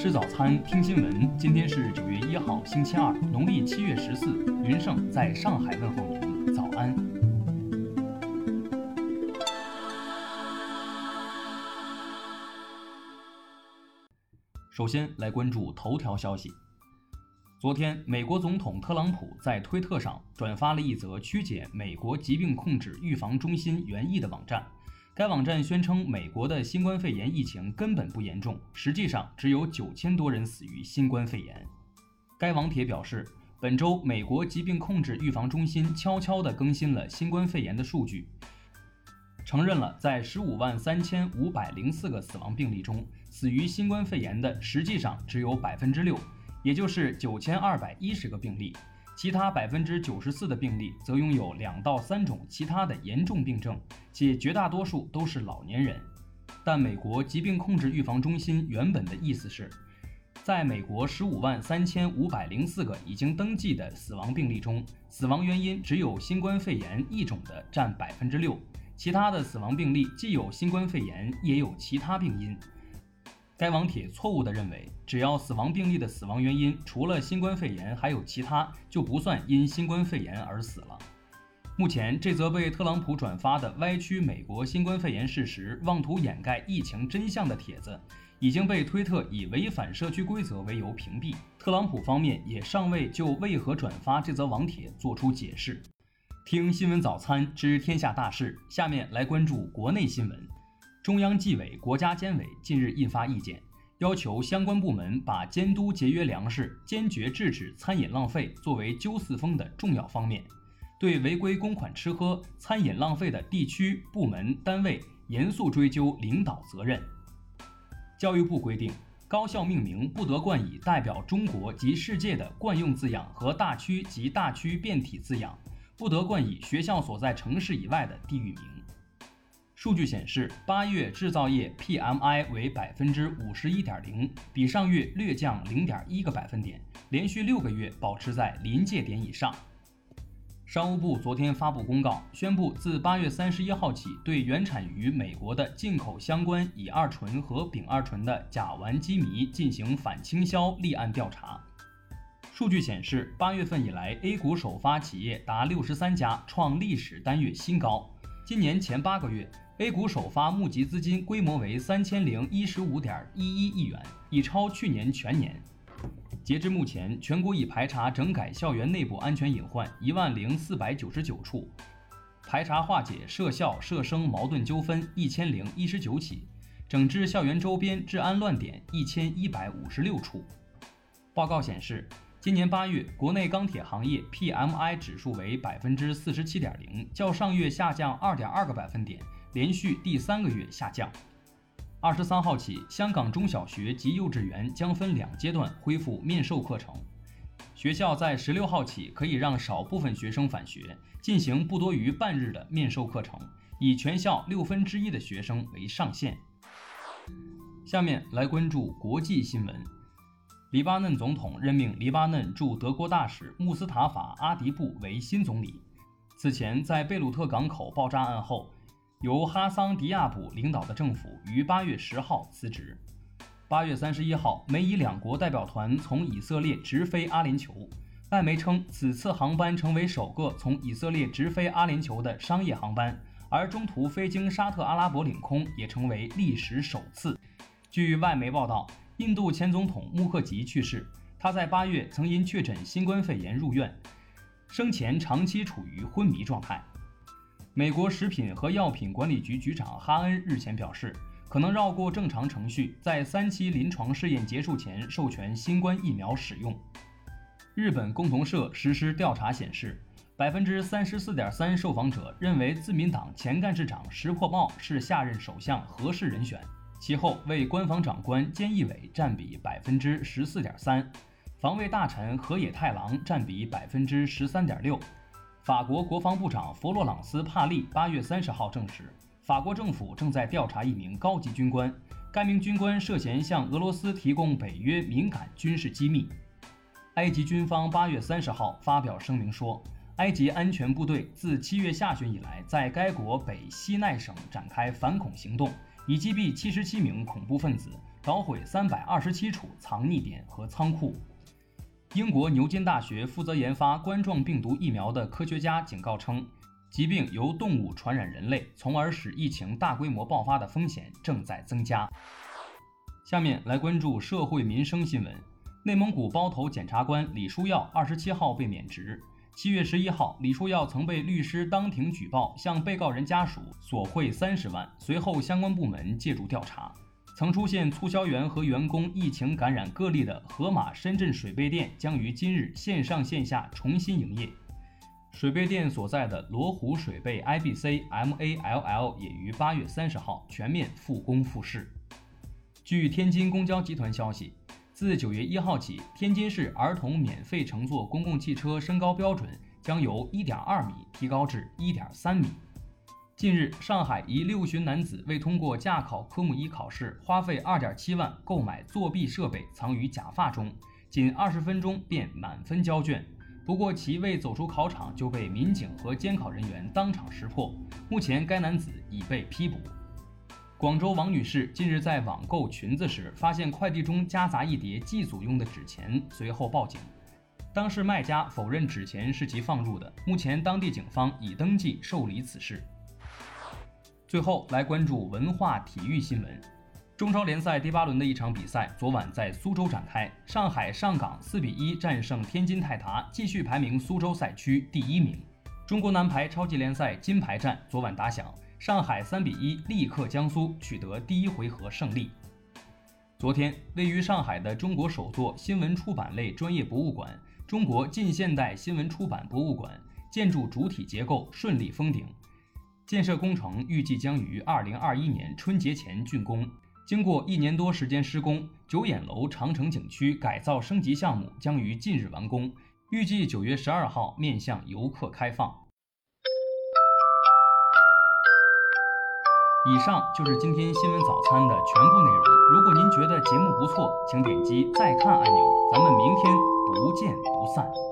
吃早餐，听新闻。今天是九月一号，星期二，农历七月十四。云盛在上海问候您，早安。首先来关注头条消息。昨天，美国总统特朗普在推特上转发了一则曲解美国疾病控制预防中心原意的网站。该网站宣称，美国的新冠肺炎疫情根本不严重，实际上只有九千多人死于新冠肺炎。该网帖表示，本周美国疾病控制预防中心悄悄地更新了新冠肺炎的数据，承认了在十五万三千五百零四个死亡病例中，死于新冠肺炎的实际上只有百分之六。也就是九千二百一十个病例，其他百分之九十四的病例则拥有两到三种其他的严重病症，且绝大多数都是老年人。但美国疾病控制预防中心原本的意思是，在美国十五万三千五百零四个已经登记的死亡病例中，死亡原因只有新冠肺炎一种的占百分之六，其他的死亡病例既有新冠肺炎，也有其他病因。该网帖错误地认为，只要死亡病例的死亡原因除了新冠肺炎还有其他，就不算因新冠肺炎而死了。目前，这则被特朗普转发的歪曲美国新冠肺炎事实、妄图掩盖疫情真相的帖子，已经被推特以违反社区规则为由屏蔽。特朗普方面也尚未就为何转发这则网帖作出解释。听新闻早餐知天下大事，下面来关注国内新闻。中央纪委国家监委近日印发意见，要求相关部门把监督节约粮食、坚决制止餐饮浪费作为“纠四风”的重要方面，对违规公款吃喝、餐饮浪费的地区、部门、单位严肃追究领导责任。教育部规定，高校命名不得冠以代表中国及世界的惯用字样和大区及大区变体字样，不得冠以学校所在城市以外的地域名。数据显示，八月制造业 PMI 为百分之五十一点零，比上月略降零点一个百分点，连续六个月保持在临界点以上。商务部昨天发布公告，宣布自八月三十一号起，对原产于美国的进口相关乙二醇和丙二醇的甲烷基醚进行反倾销立案调查。数据显示，八月份以来，A 股首发企业达六十三家，创历史单月新高。今年前八个月。A 股首发募集资金规模为三千零一十五点一一亿元，已超去年全年。截至目前，全国已排查整改校园内部安全隐患一万零四百九十九处，排查化解涉校涉生矛盾纠纷一千零一十九起，整治校园周边治安乱点一千一百五十六处。报告显示，今年八月国内钢铁行业 PMI 指数为百分之四十七点零，较上月下降二点二个百分点。连续第三个月下降。二十三号起，香港中小学及幼稚园将分两阶段恢复面授课程。学校在十六号起可以让少部分学生返学，进行不多于半日的面授课程，以全校六分之一的学生为上限。下面来关注国际新闻。黎巴嫩总统任命黎巴嫩驻德国大使穆斯塔法·阿迪布为新总理。此前，在贝鲁特港口爆炸案后。由哈桑迪亚卜领导的政府于八月十号辞职。八月三十一号，美以两国代表团从以色列直飞阿联酋。外媒称，此次航班成为首个从以色列直飞阿联酋的商业航班，而中途飞经沙特阿拉伯领空也成为历史首次。据外媒报道，印度前总统穆赫吉去世，他在八月曾因确诊新冠肺炎入院，生前长期处于昏迷状态。美国食品和药品管理局局长哈恩日前表示，可能绕过正常程序，在三期临床试验结束前授权新冠疫苗使用。日本共同社实施调查显示，百分之三十四点三受访者认为自民党前干事长石破茂是下任首相合适人选，其后为官房长官菅义伟占比百分之十四点三，防卫大臣河野太郎占比百分之十三点六。法国国防部长弗洛朗斯·帕利八月三十号证实，法国政府正在调查一名高级军官，该名军官涉嫌向俄罗斯提供北约敏感军事机密。埃及军方八月三十号发表声明说，埃及安全部队自七月下旬以来，在该国北西奈省展开反恐行动，已击毙七十七名恐怖分子，捣毁三百二十七处藏匿点和仓库。英国牛津大学负责研发冠状病毒疫苗的科学家警告称，疾病由动物传染人类，从而使疫情大规模爆发的风险正在增加。下面来关注社会民生新闻。内蒙古包头检察官李书耀二十七号被免职。七月十一号，李书耀曾被律师当庭举报，向被告人家属索贿三十万。随后，相关部门介入调查。曾出现促销员和员工疫情感染个例的盒马深圳水贝店将于今日线上线下重新营业。水贝店所在的罗湖水贝 IBC MALL 也于八月三十号全面复工复市。据天津公交集团消息。自九月一号起，天津市儿童免费乘坐公共汽车身高标准将由一点二米提高至一点三米。近日，上海一六旬男子为通过驾考科目一考试，花费二点七万购买作弊设备，藏于假发中，仅二十分钟便满分交卷。不过，其未走出考场就被民警和监考人员当场识破。目前，该男子已被批捕。广州王女士近日在网购裙子时，发现快递中夹杂一叠祭祖用的纸钱，随后报警。当事卖家否认纸钱是其放入的。目前，当地警方已登记受理此事。最后来关注文化体育新闻。中超联赛第八轮的一场比赛昨晚在苏州展开，上海上港四比一战胜天津泰达，继续排名苏州赛区第一名。中国男排超级联赛金牌战昨晚打响。上海三比一力克江苏，取得第一回合胜利。昨天，位于上海的中国首座新闻出版类专业博物馆——中国近现代新闻出版博物馆，建筑主体结构顺利封顶，建设工程预计将于二零二一年春节前竣工。经过一年多时间施工，九眼楼长城景区改造升级项目将于近日完工，预计九月十二号面向游客开放。以上就是今天新闻早餐的全部内容。如果您觉得节目不错，请点击再看按钮。咱们明天不见不散。